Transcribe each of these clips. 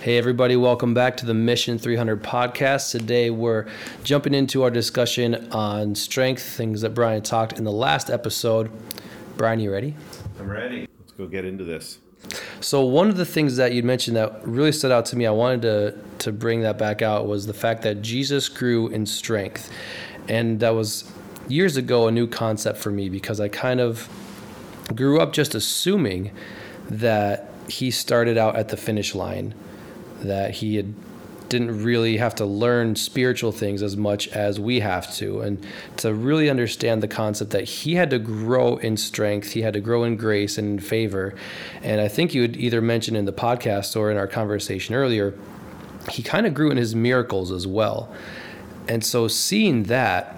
Hey, everybody, welcome back to the Mission 300 podcast. Today, we're jumping into our discussion on strength, things that Brian talked in the last episode. Brian, you ready? I'm ready. Let's go get into this. So, one of the things that you mentioned that really stood out to me, I wanted to, to bring that back out, was the fact that Jesus grew in strength. And that was years ago a new concept for me because I kind of grew up just assuming that he started out at the finish line that he had didn't really have to learn spiritual things as much as we have to. And to really understand the concept that he had to grow in strength he had to grow in grace and in favor. And i think you had either mentioned in the podcast or in our conversation earlier he kind of grew in his miracles as well. And so seeing that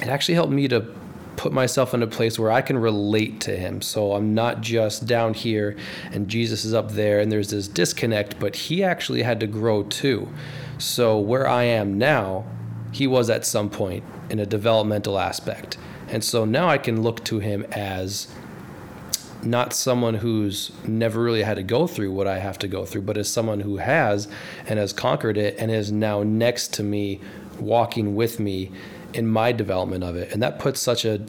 it actually helped me to put myself in a place where I can relate to him. So I'm not just down here and Jesus is up there and there's this disconnect, but he actually had to grow too. So where I am now, he was at some point in a developmental aspect. And so now I can look to him as not someone who's never really had to go through what I have to go through, but as someone who has and has conquered it and is now next to me, walking with me in my development of it. And that puts such a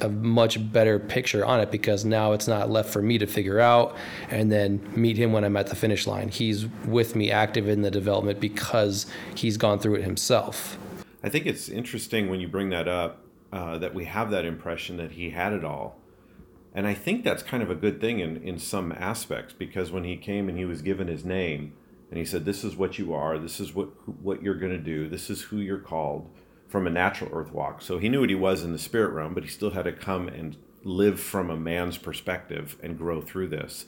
a much better picture on it because now it's not left for me to figure out and then meet him when I'm at the finish line. He's with me active in the development because he's gone through it himself. I think it's interesting when you bring that up uh, that we have that impression that he had it all. And I think that's kind of a good thing in, in some aspects because when he came and he was given his name and he said, This is what you are, this is what, what you're going to do, this is who you're called from a natural earth walk. So he knew what he was in the spirit realm, but he still had to come and live from a man's perspective and grow through this.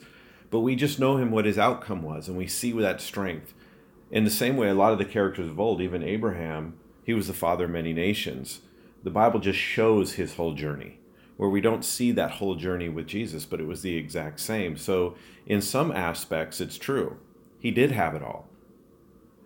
But we just know him what his outcome was, and we see that strength. In the same way, a lot of the characters of old, even Abraham, he was the father of many nations. The Bible just shows his whole journey, where we don't see that whole journey with Jesus, but it was the exact same. So, in some aspects, it's true. He did have it all.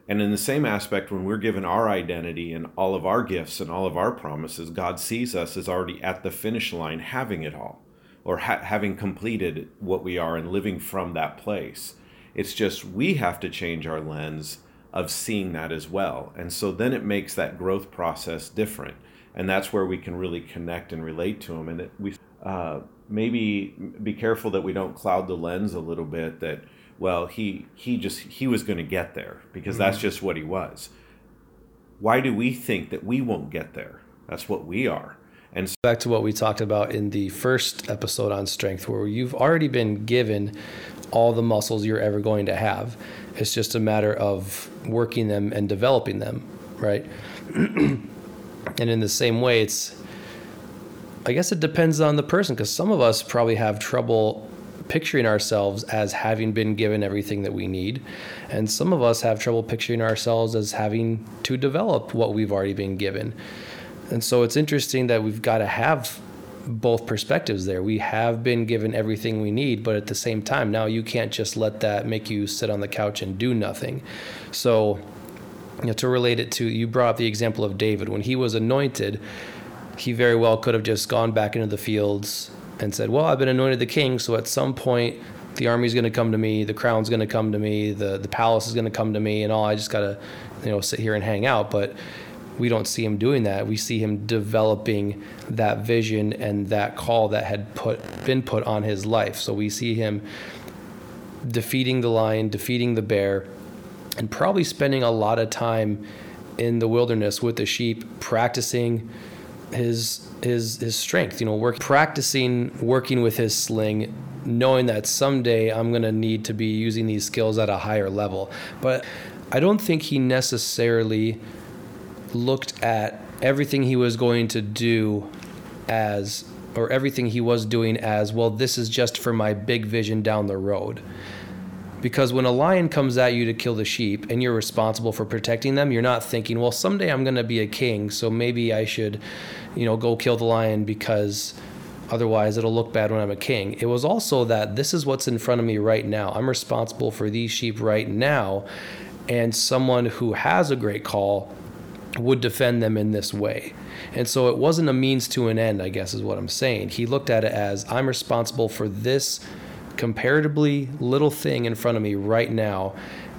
And in the same aspect, when we're given our identity and all of our gifts and all of our promises, God sees us as already at the finish line, having it all, or ha- having completed what we are and living from that place. It's just we have to change our lens of seeing that as well. And so then it makes that growth process different. And that's where we can really connect and relate to Him. And it, we uh, maybe be careful that we don't cloud the lens a little bit that well he he just he was going to get there because mm-hmm. that's just what he was. Why do we think that we won't get there? That's what we are. And so back to what we talked about in the first episode on strength where you've already been given all the muscles you're ever going to have. It's just a matter of working them and developing them right? And in the same way it's I guess it depends on the person because some of us probably have trouble picturing ourselves as having been given everything that we need. And some of us have trouble picturing ourselves as having to develop what we've already been given. And so it's interesting that we've got to have both perspectives there. We have been given everything we need, but at the same time, now you can't just let that make you sit on the couch and do nothing. So, you know, to relate it to, you brought up the example of David. When he was anointed, he very well could have just gone back into the fields and said, Well, I've been anointed the king, so at some point the army's going to come to me, the crown's going to come to me, the, the palace is going to come to me, and all. I just got to, you know, sit here and hang out. But we don't see him doing that. We see him developing that vision and that call that had put been put on his life. So we see him defeating the lion, defeating the bear, and probably spending a lot of time in the wilderness with the sheep, practicing his his his strength. You know, work practicing working with his sling, knowing that someday I'm gonna need to be using these skills at a higher level. But I don't think he necessarily looked at everything he was going to do as or everything he was doing as well this is just for my big vision down the road because when a lion comes at you to kill the sheep and you're responsible for protecting them, you're not thinking, well, someday I'm going to be a king, so maybe I should, you know, go kill the lion because otherwise it'll look bad when I'm a king. It was also that this is what's in front of me right now. I'm responsible for these sheep right now, and someone who has a great call would defend them in this way. And so it wasn't a means to an end, I guess is what I'm saying. He looked at it as I'm responsible for this comparatively little thing in front of me right now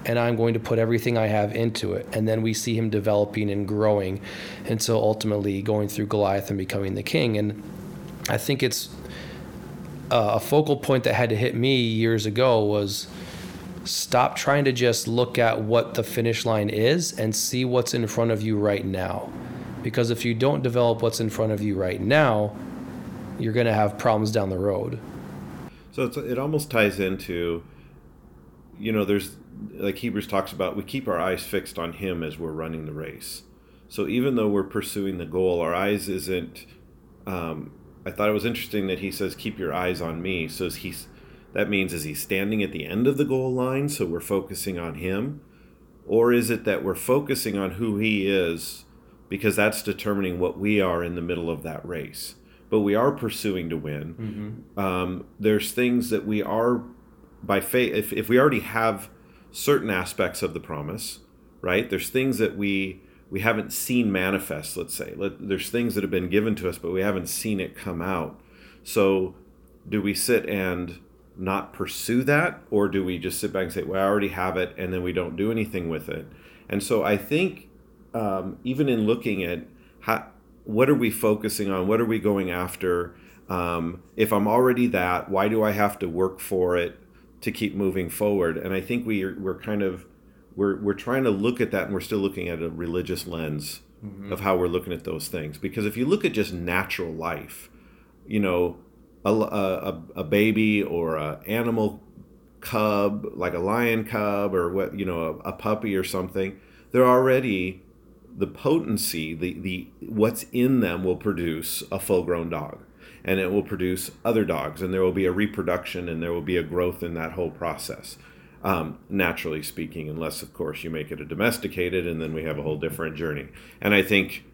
and I'm going to put everything I have into it. And then we see him developing and growing until ultimately going through Goliath and becoming the king. And I think it's uh, a focal point that had to hit me years ago was stop trying to just look at what the finish line is and see what's in front of you right now. Because if you don't develop what's in front of you right now, you're going to have problems down the road. So it almost ties into, you know, there's like Hebrews talks about, we keep our eyes fixed on Him as we're running the race. So even though we're pursuing the goal, our eyes isn't. Um, I thought it was interesting that he says, "Keep your eyes on me." So he's that means is he standing at the end of the goal line, so we're focusing on him, or is it that we're focusing on who he is, because that's determining what we are in the middle of that race. But we are pursuing to win. Mm-hmm. Um, there's things that we are by faith. If if we already have certain aspects of the promise, right? There's things that we we haven't seen manifest. Let's say Let, there's things that have been given to us, but we haven't seen it come out. So, do we sit and not pursue that, or do we just sit back and say, "Well, I already have it," and then we don't do anything with it? And so, I think um, even in looking at how, what are we focusing on, what are we going after? Um, if I'm already that, why do I have to work for it? To keep moving forward. And I think we are, we're kind of we're we're trying to look at that, and we're still looking at a religious lens mm-hmm. of how we're looking at those things. Because if you look at just natural life, you know, a, a, a baby or a animal cub, like a lion cub or what you know, a, a puppy or something, they're already the potency, the the what's in them will produce a full grown dog and it will produce other dogs and there will be a reproduction and there will be a growth in that whole process um, naturally speaking unless of course you make it a domesticated and then we have a whole different journey and i think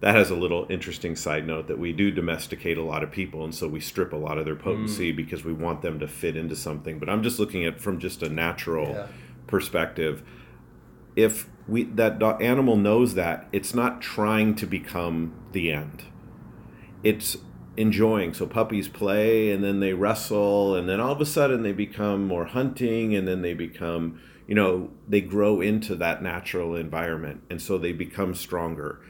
that has a little interesting side note that we do domesticate a lot of people and so we strip a lot of their potency mm. because we want them to fit into something but i'm just looking at from just a natural yeah. perspective if we that animal knows that it's not trying to become the end it's enjoying. So puppies play and then they wrestle and then all of a sudden they become more hunting and then they become, you know, they grow into that natural environment and so they become stronger.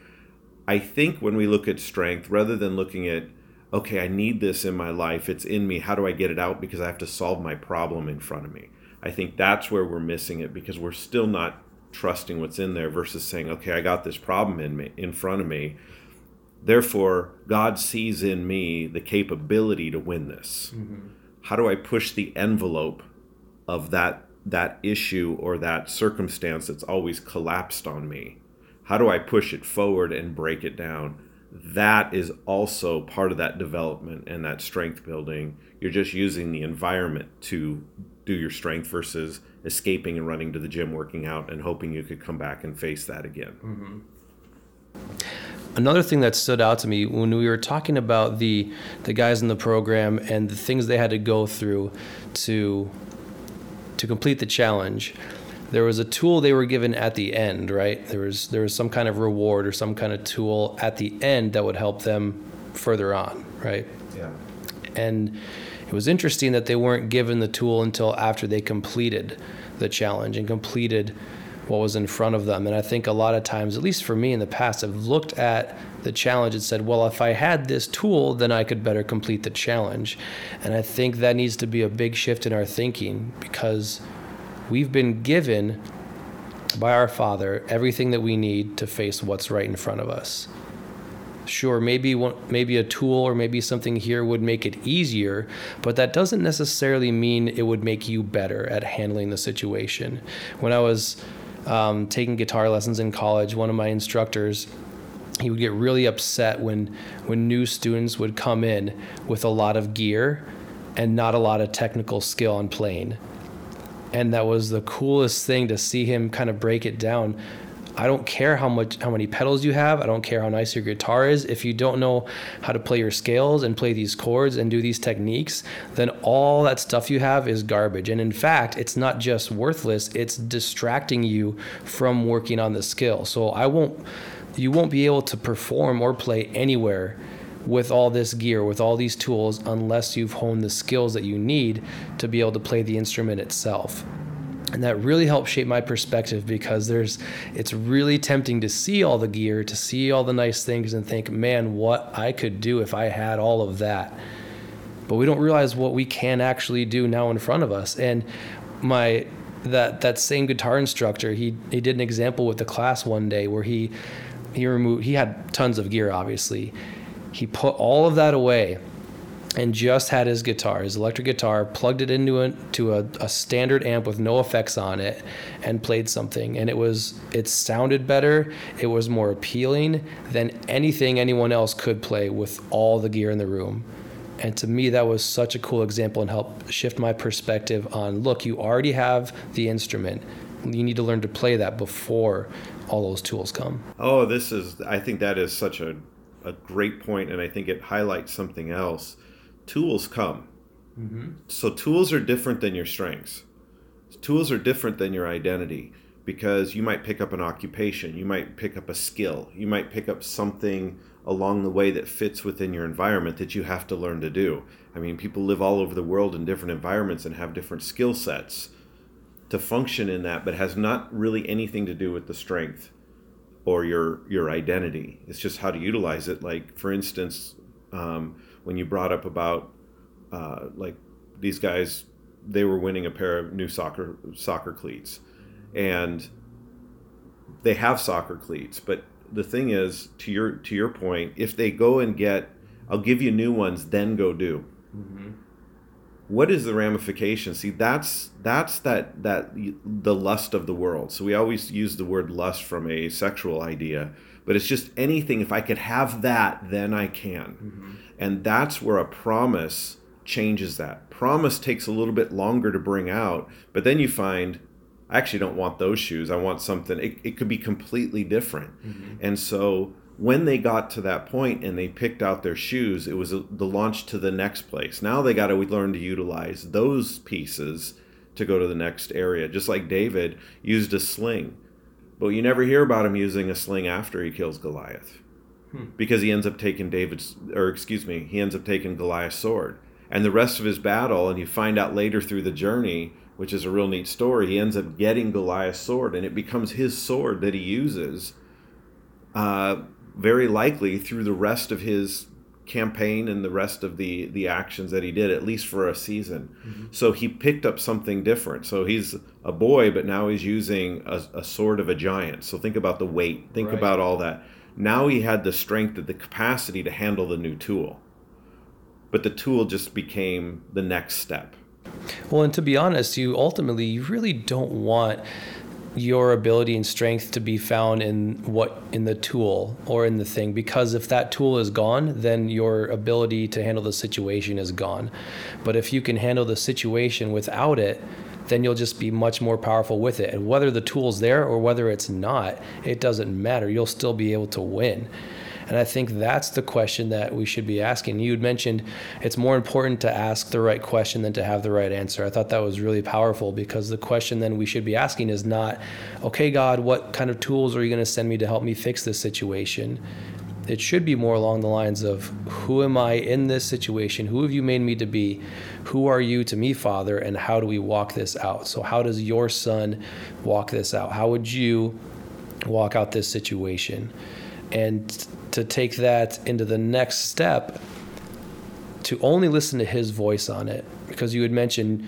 I think when we look at strength, rather than looking at, okay, I need this in my life, it's in me, how do I get it out because I have to solve my problem in front of me? I think that's where we're missing it because we're still not trusting what's in there versus saying, okay, I got this problem in me in front of me Therefore, God sees in me the capability to win this. Mm-hmm. How do I push the envelope of that that issue or that circumstance that's always collapsed on me? How do I push it forward and break it down? That is also part of that development and that strength building. You're just using the environment to do your strength versus escaping and running to the gym, working out, and hoping you could come back and face that again. Mm-hmm another thing that stood out to me when we were talking about the the guys in the program and the things they had to go through to to complete the challenge there was a tool they were given at the end right? There was there was some kind of reward or some kind of tool at the end that would help them further on right? Yeah. And it was interesting that they weren't given the tool until after they completed the challenge and completed what was in front of them. And I think a lot of times, at least for me in the past, I've looked at the challenge and said, well, if I had this tool, then I could better complete the challenge. And I think that needs to be a big shift in our thinking because we've been given by our Father everything that we need to face what's right in front of us. Sure, maybe one, maybe a tool or maybe something here would make it easier, but that doesn't necessarily mean it would make you better at handling the situation. When I was um, taking guitar lessons in college, one of my instructors he would get really upset when when new students would come in with a lot of gear and not a lot of technical skill on playing. And that was the coolest thing to see him kind of break it down. I don't care how much how many pedals you have. I don't care how nice your guitar is. If you don't know how to play your scales and play these chords and do these techniques, then all that stuff you have is garbage. And in fact, it's not just worthless, it's distracting you from working on the skill. So I won't you won't be able to perform or play anywhere with all this gear, with all these tools, unless you've honed the skills that you need to be able to play the instrument itself. And that really helped shape my perspective because there's it's really tempting to see all the gear to see all the nice things and think man what i could do if i had all of that. But we don't realize what we can actually do now in front of us. And my that that same guitar instructor he he did an example with the class one day where he he removed he had tons of gear obviously. He put all of that away and just had his guitar, his electric guitar, plugged it into a to a, a, standard amp with no effects on it, and played something. And it was it sounded better. It was more appealing than anything anyone else could play with all the gear in the room. And to me, that was such a cool example and helped shift my perspective on look, you already have the instrument. You need to learn to play that before all those tools come. Oh, this is, I think that is such a, a great point, and I think it highlights something else tools come. Mm-hmm. So tools are different than your strengths. Tools are different than your identity because you might pick up an occupation, you might pick up a skill, you might pick up something along the way that fits within your environment that you have to learn to do. I mean, people live all over the world in different environments and have different skill sets to function in that, but has not really anything to do with the strength or your your identity. It's just how to utilize it. Like for instance, um, when you brought up about uh, like these guys, they were winning a pair of new soccer soccer cleats, and they have soccer cleats. But the thing is, to your to your point, if they go and get, I'll give you new ones, then go do. Mm-hmm. What is the ramification? See, that's that's that that the lust of the world. So we always use the word lust from a sexual idea, but it's just anything. If I could have that, then I can. Mm-hmm. And that's where a promise changes that. Promise takes a little bit longer to bring out, but then you find, I actually don't want those shoes. I want something, it, it could be completely different. Mm-hmm. And so when they got to that point and they picked out their shoes, it was a, the launch to the next place. Now they got to learn to utilize those pieces to go to the next area. Just like David used a sling, but you never hear about him using a sling after he kills Goliath. Hmm. Because he ends up taking David's, or excuse me, he ends up taking Goliath's sword. And the rest of his battle, and you find out later through the journey, which is a real neat story, he ends up getting Goliath's sword, and it becomes his sword that he uses, uh, very likely through the rest of his campaign and the rest of the the actions that he did at least for a season mm-hmm. so he picked up something different so he's a boy but now he's using a, a sword of a giant so think about the weight think right. about all that now he had the strength and the capacity to handle the new tool. But the tool just became the next step. Well, and to be honest, you ultimately you really don't want your ability and strength to be found in what in the tool or in the thing because if that tool is gone then your ability to handle the situation is gone but if you can handle the situation without it then you'll just be much more powerful with it. And whether the tool's there or whether it's not, it doesn't matter. You'll still be able to win. And I think that's the question that we should be asking. You had mentioned it's more important to ask the right question than to have the right answer. I thought that was really powerful because the question then we should be asking is not, okay, God, what kind of tools are you going to send me to help me fix this situation? It should be more along the lines of, who am I in this situation? Who have you made me to be? Who are you to me, Father? And how do we walk this out? So, how does your son walk this out? How would you walk out this situation? And to take that into the next step, to only listen to his voice on it, because you had mentioned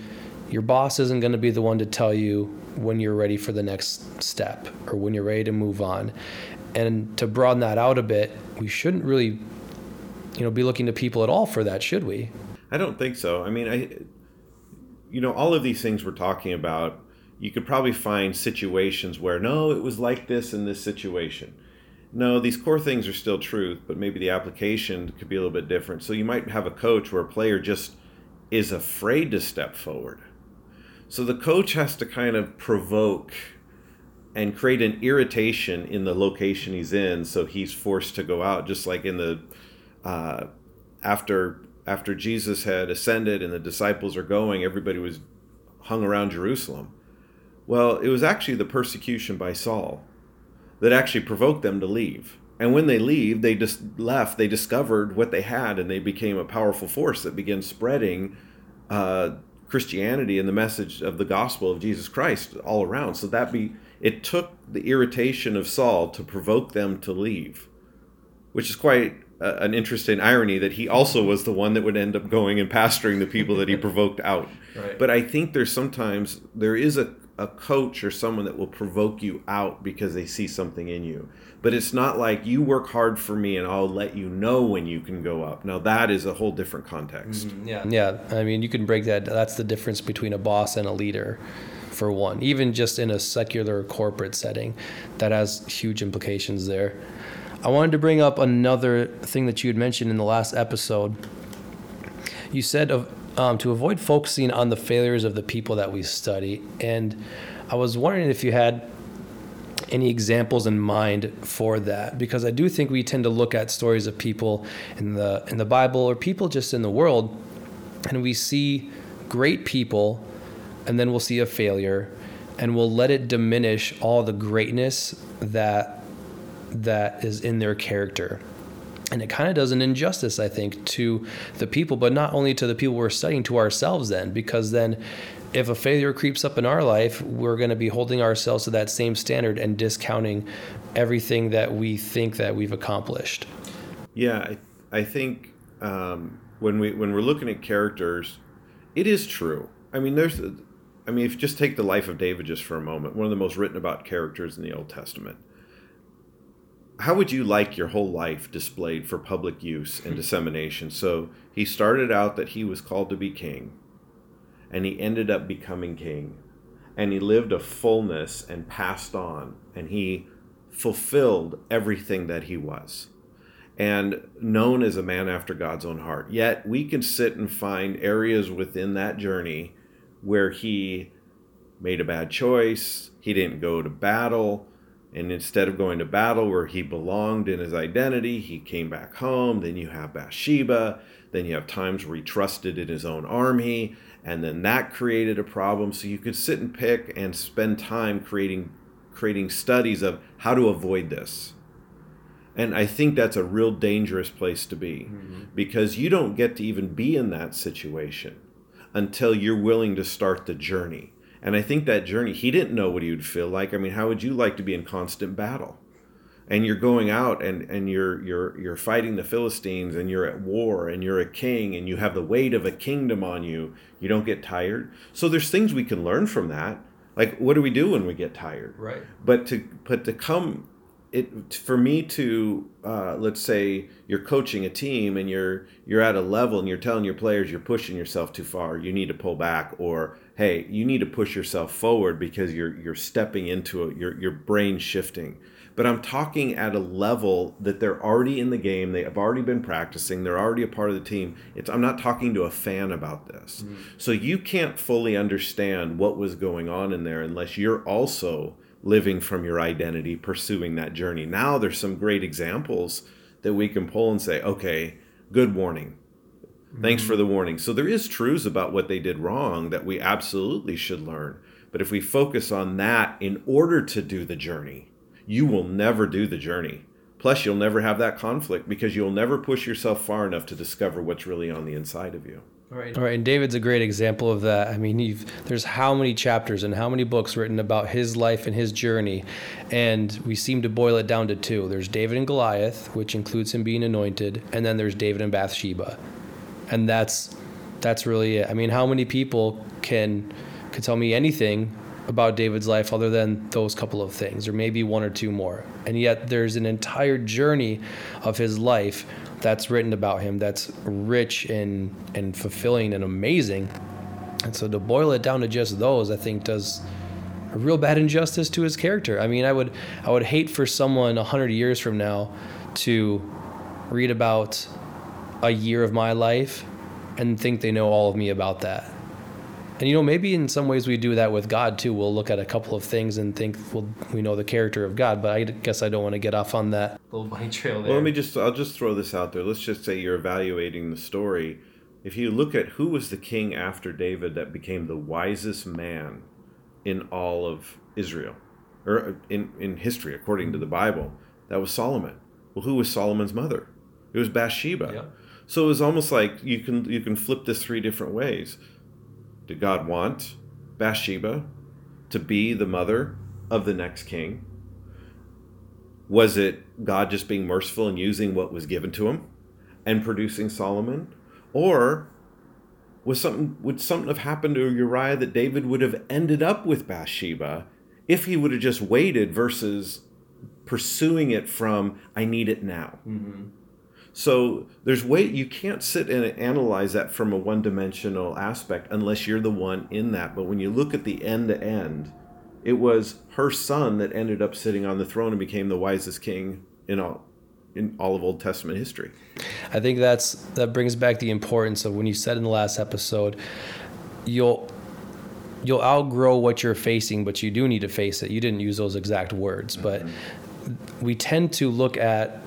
your boss isn't going to be the one to tell you when you're ready for the next step or when you're ready to move on. And to broaden that out a bit, we shouldn't really, you know, be looking to people at all for that, should we? I don't think so. I mean, I, you know, all of these things we're talking about, you could probably find situations where no, it was like this in this situation. No, these core things are still truth, but maybe the application could be a little bit different. So you might have a coach where a player just is afraid to step forward. So the coach has to kind of provoke and create an irritation in the location he's in so he's forced to go out just like in the uh, after after jesus had ascended and the disciples are going everybody was hung around jerusalem well it was actually the persecution by saul that actually provoked them to leave and when they leave they just left they discovered what they had and they became a powerful force that began spreading uh, Christianity and the message of the gospel of Jesus Christ all around. So that be it took the irritation of Saul to provoke them to leave, which is quite a, an interesting irony that he also was the one that would end up going and pastoring the people that he provoked out. Right. But I think there's sometimes there is a a coach or someone that will provoke you out because they see something in you. But it's not like you work hard for me and I'll let you know when you can go up. Now that is a whole different context. Mm-hmm. Yeah. Yeah. I mean, you can break that. That's the difference between a boss and a leader, for one. Even just in a secular corporate setting, that has huge implications there. I wanted to bring up another thing that you had mentioned in the last episode. You said of um, to avoid focusing on the failures of the people that we study. And I was wondering if you had any examples in mind for that because I do think we tend to look at stories of people in the in the Bible or people just in the world and we see great people and then we'll see a failure and we'll let it diminish all the greatness that that is in their character and it kind of does an injustice i think to the people but not only to the people we're studying to ourselves then because then if a failure creeps up in our life we're going to be holding ourselves to that same standard and discounting everything that we think that we've accomplished. Yeah i, I think um, when we when we're looking at characters it is true. I mean there's i mean if you just take the life of david just for a moment one of the most written about characters in the old testament how would you like your whole life displayed for public use and hmm. dissemination? So he started out that he was called to be king, and he ended up becoming king, and he lived a fullness and passed on, and he fulfilled everything that he was, and known as a man after God's own heart. Yet we can sit and find areas within that journey where he made a bad choice, he didn't go to battle and instead of going to battle where he belonged in his identity, he came back home. Then you have Bathsheba. Then you have times where he trusted in his own army. And then that created a problem. So you could sit and pick and spend time creating creating studies of how to avoid this. And I think that's a real dangerous place to be mm-hmm. because you don't get to even be in that situation until you're willing to start the journey and I think that journey, he didn't know what he would feel like. I mean, how would you like to be in constant battle? And you're going out and, and you're you're you're fighting the Philistines and you're at war and you're a king and you have the weight of a kingdom on you. You don't get tired. So there's things we can learn from that. Like what do we do when we get tired? Right. But to but to come it for me to uh, let's say you're coaching a team and you're you're at a level and you're telling your players you're pushing yourself too far you need to pull back or hey you need to push yourself forward because you're you're stepping into it your your brain shifting. But i'm talking at a level that they're already in the game they have already been practicing they're already a part of the team. It's i'm not talking to a fan about this. Mm-hmm. so you can't fully understand what was going on in there unless you're also living from your identity, pursuing that journey. Now there's some great examples that we can pull and say, okay, good warning. Thanks for the mm-hmm. warning. So there is truths about what they did wrong that we absolutely should learn. But if we focus on that in order to do the journey, you will never do the journey. Plus, you'll never have that conflict because you'll never push yourself far enough to discover what's really on the inside of you. Right. All right. And David's a great example of that. I mean, there's how many chapters and how many books written about his life and his journey. And we seem to boil it down to two there's David and Goliath, which includes him being anointed, and then there's David and Bathsheba. And that's that's really it. I mean, how many people can can tell me anything about David's life other than those couple of things, or maybe one or two more? And yet there's an entire journey of his life that's written about him that's rich and and fulfilling and amazing. And so to boil it down to just those, I think does a real bad injustice to his character. I mean, I would I would hate for someone a hundred years from now to read about a year of my life and think they know all of me about that. And you know, maybe in some ways we do that with God too. We'll look at a couple of things and think, well, we know the character of God. But I guess I don't want to get off on that little bunny trail there. Well, let me just, I'll just throw this out there. Let's just say you're evaluating the story. If you look at who was the king after David that became the wisest man in all of Israel, or uh, in, in history, according to the Bible, that was Solomon. Well, who was Solomon's mother? It was Bathsheba. So it was almost like you can you can flip this three different ways Did God want Bathsheba to be the mother of the next king? Was it God just being merciful and using what was given to him and producing Solomon? Or was something would something have happened to Uriah that David would have ended up with Bathsheba if he would have just waited versus pursuing it from I need it now. Mm-hmm. So there's way you can't sit and analyze that from a one-dimensional aspect unless you're the one in that. But when you look at the end to end, it was her son that ended up sitting on the throne and became the wisest king in all in all of Old Testament history. I think that's that brings back the importance of when you said in the last episode, you'll you'll outgrow what you're facing, but you do need to face it. You didn't use those exact words, but mm-hmm. we tend to look at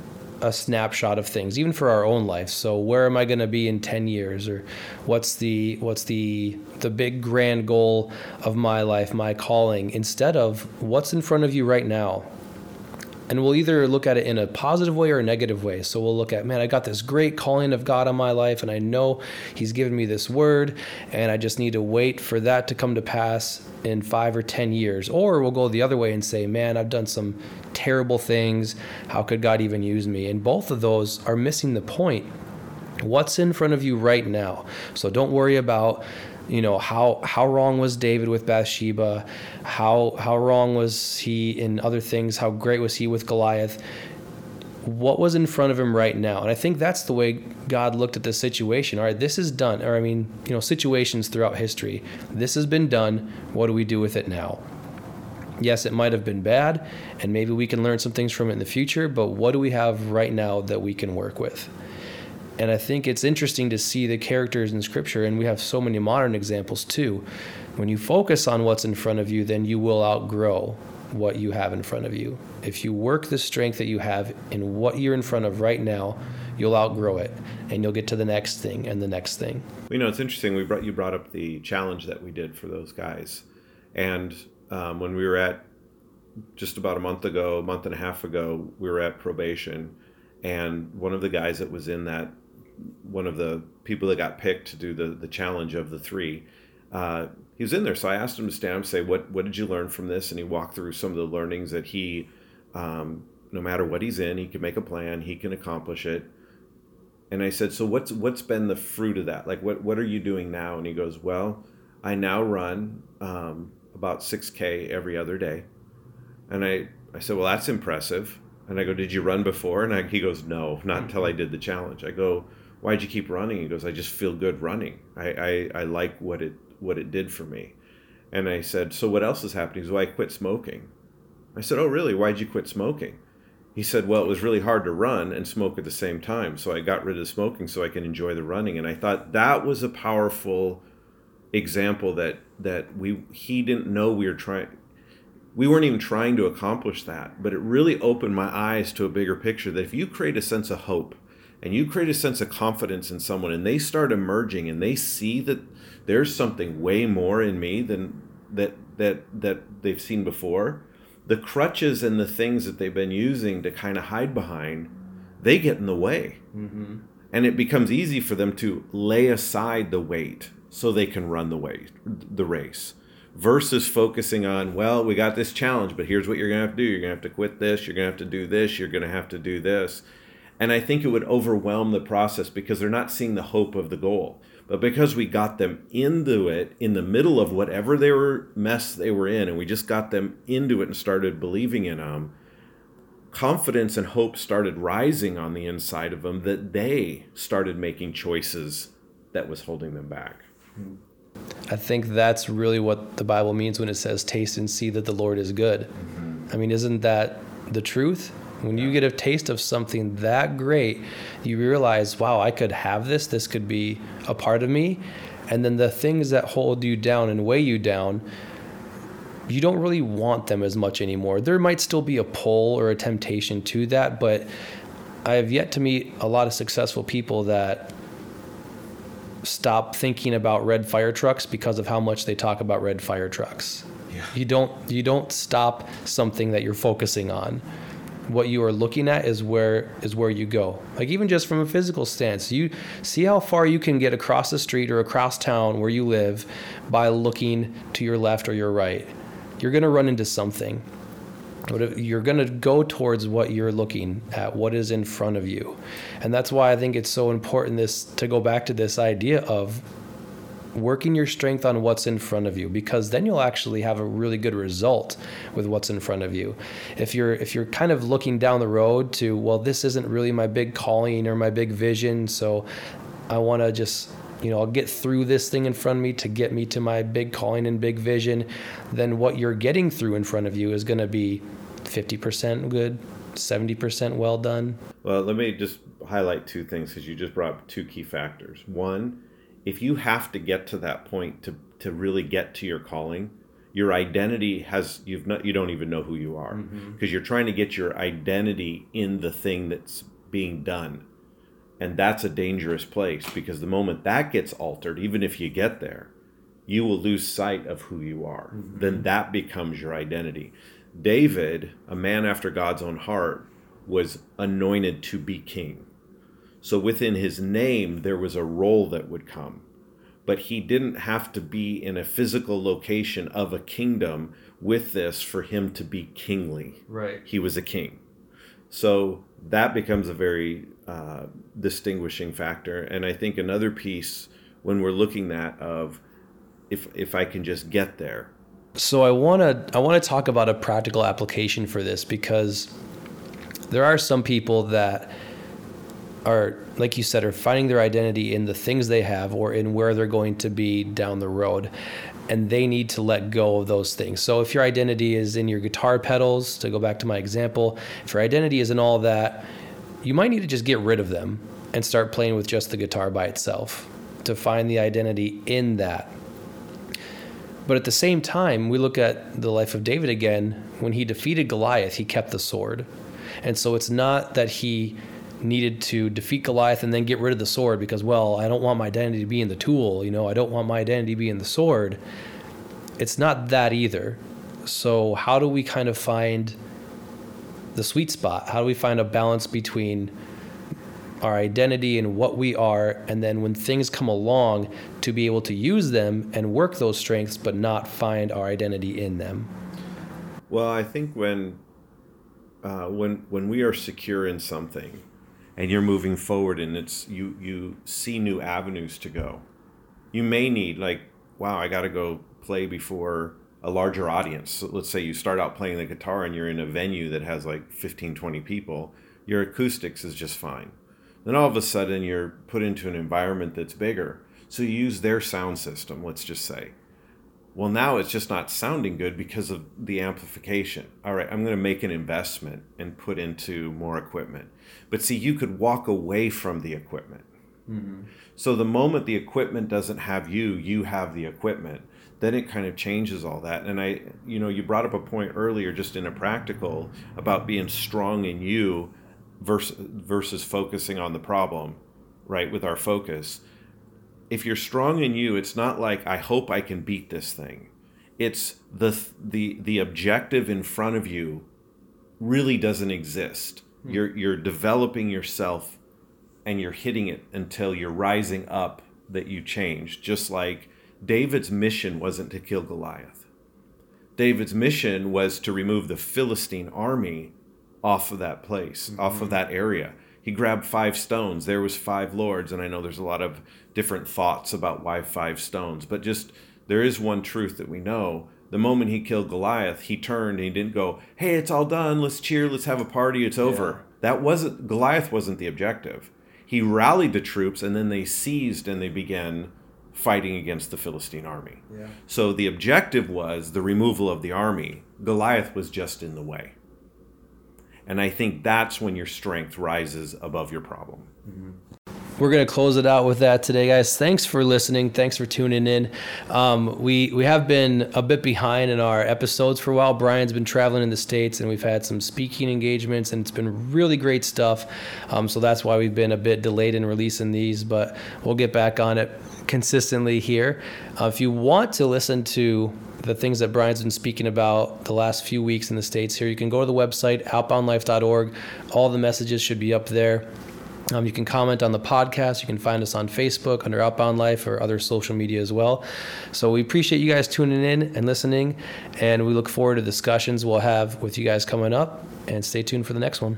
a snapshot of things, even for our own life. So where am I going to be in 10 years or what's the what's the the big grand goal of my life, my calling instead of what's in front of you right now and we'll either look at it in a positive way or a negative way. So we'll look at, man, I got this great calling of God on my life, and I know He's given me this word, and I just need to wait for that to come to pass in five or 10 years. Or we'll go the other way and say, man, I've done some terrible things. How could God even use me? And both of those are missing the point. What's in front of you right now? So don't worry about you know how how wrong was David with Bathsheba? How how wrong was he in other things? How great was he with Goliath? What was in front of him right now? And I think that's the way God looked at the situation. All right this is done or I mean you know situations throughout history. This has been done. What do we do with it now? Yes it might have been bad and maybe we can learn some things from it in the future but what do we have right now that we can work with and I think it's interesting to see the characters in Scripture, and we have so many modern examples too. When you focus on what's in front of you, then you will outgrow what you have in front of you. If you work the strength that you have in what you're in front of right now, you'll outgrow it and you'll get to the next thing and the next thing. You know, it's interesting. We brought you brought up the challenge that we did for those guys, and um, when we were at just about a month ago, a month and a half ago, we were at probation, and one of the guys that was in that one of the people that got picked to do the the challenge of the three. Uh, he was in there, so I asked him to stand up and say, "What what did you learn from this?" And he walked through some of the learnings that he, um, no matter what he's in, he can make a plan, he can accomplish it. And I said, "So what's what's been the fruit of that? Like, what what are you doing now?" And he goes, "Well, I now run um, about six k every other day." And I I said, "Well, that's impressive." And I go, "Did you run before?" And I, he goes, "No, not until I did the challenge." I go why'd you keep running? He goes, I just feel good running. I, I, I like what it what it did for me. And I said, so what else is happening? He goes, well, I quit smoking. I said, oh really? Why'd you quit smoking? He said, well, it was really hard to run and smoke at the same time, so I got rid of smoking so I can enjoy the running. And I thought that was a powerful example that that we he didn't know we were trying we weren't even trying to accomplish that but it really opened my eyes to a bigger picture that if you create a sense of hope and you create a sense of confidence in someone and they start emerging and they see that there's something way more in me than that that that they've seen before. The crutches and the things that they've been using to kind of hide behind they get in the way. Mm-hmm. and it becomes easy for them to lay aside the weight so they can run the way the race versus focusing on well we got this challenge but here's what you're going to have to do. You're going to have to quit this. You're going to have to do this. You're going to have to do this and I think it would overwhelm the process because they're not seeing the hope of the goal. But because we got them into it in the middle of whatever they were mess they were in, and we just got them into it and started believing in them, confidence and hope started rising on the inside of them that they started making choices that was holding them back. I think that's really what the Bible means when it says, taste and see that the Lord is good. Mm-hmm. I mean, isn't that the truth? When you get a taste of something that great, you realize, wow, I could have this. This could be a part of me. And then the things that hold you down and weigh you down, you don't really want them as much anymore. There might still be a pull or a temptation to that, but I have yet to meet a lot of successful people that stop thinking about red fire trucks because of how much they talk about red fire trucks. Yeah. You don't you don't stop something that you're focusing on what you are looking at is where is where you go. Like even just from a physical stance, you see how far you can get across the street or across town where you live by looking to your left or your right. You're going to run into something. You're going to go towards what you're looking at, what is in front of you. And that's why I think it's so important this to go back to this idea of working your strength on what's in front of you because then you'll actually have a really good result with what's in front of you. If you're if you're kind of looking down the road to well this isn't really my big calling or my big vision so i want to just you know i'll get through this thing in front of me to get me to my big calling and big vision then what you're getting through in front of you is going to be 50% good 70% well done. Well let me just highlight two things because you just brought up two key factors. One if you have to get to that point to to really get to your calling your identity has you've not you don't even know who you are. Because mm-hmm. you're trying to get your identity in the thing that's being done. And that's a dangerous place because the moment that gets altered even if you get there you will lose sight of who you are. Mm-hmm. then that becomes your identity. David a man after god's own heart was anointed to be king so within his name, there was a role that would come. But he didn't have to be in a physical location of a kingdom with this for him to be kingly. Right. He was a king. So that becomes a very uh, distinguishing factor. And I think another piece when we're looking at of if if I can just get there. So I want to I want to talk about a practical application for this because there are some people that are like you said are finding their identity in the things they have or in where they're going to be down the road. And they need to let go of those things. So if your identity is in your guitar pedals to go back to my example if your identity is in all that you might need to just get rid of them and start playing with just the guitar by itself to find the identity in that. But at the same time we look at the life of david again. When he defeated goliath he kept the sword. And so it's not that he needed to defeat Goliath and then get rid of the sword because, well, I don't want my identity to be in the tool, you know, I don't want my identity to be in the sword. It's not that either. So, how do we kind of find the sweet spot? How do we find a balance between our identity and what we are, and then when things come along, to be able to use them and work those strengths, but not find our identity in them? Well, I think when uh, when when we are secure in something, and you're moving forward and it's you you see new avenues to go. You may need like wow i got to go play before a larger audience. So let's say you start out playing the guitar and you're in a venue that has like 15 20 people your acoustics is just fine. Then all of a sudden you're put into an environment that's bigger. So you use their sound system let's just say well, now it's just not sounding good because of the amplification. All right, I'm going to make an investment and put into more equipment. But see, you could walk away from the equipment. Mm-hmm. So the moment the equipment doesn't have you, you have the equipment. Then it kind of changes all that. And I, you know, you brought up a point earlier, just in a practical, about being strong in you versus versus focusing on the problem, right? With our focus if you're strong in you, it's not like I hope I can beat this thing. It's the the the objective in front of you really doesn't exist. Hmm. You're you're developing yourself and you're hitting it until you're rising up that you change. Just like David's mission wasn't to kill Goliath. David's mission was to remove the Philistine army off of that place, mm-hmm. off of that area he grabbed five stones. There was five lords, and I know there's a lot of different thoughts about why five stones, but just there is one truth that we know. The moment he killed Goliath, he turned and he didn't go, "Hey, it's all done. Let's cheer. Let's have a party. It's over." Yeah. That wasn't Goliath. Wasn't the objective. He rallied the troops, and then they seized and they began fighting against the Philistine army. Yeah. So the objective was the removal of the army. Goliath was just in the way. And I think that's when your strength rises above your problem. Mm-hmm. We're going to close it out with that today, guys. Thanks for listening. Thanks for tuning in. Um, we we have been a bit behind in our episodes for a while. Brian's been traveling in the states, and we've had some speaking engagements, and it's been really great stuff. Um, so that's why we've been a bit delayed in releasing these, but we'll get back on it consistently here. Uh, if you want to listen to the things that Brian's been speaking about the last few weeks in the States here, you can go to the website, outboundlife.org. All the messages should be up there. Um, you can comment on the podcast. You can find us on Facebook under Outbound Life or other social media as well. So we appreciate you guys tuning in and listening, and we look forward to discussions we'll have with you guys coming up. And stay tuned for the next one.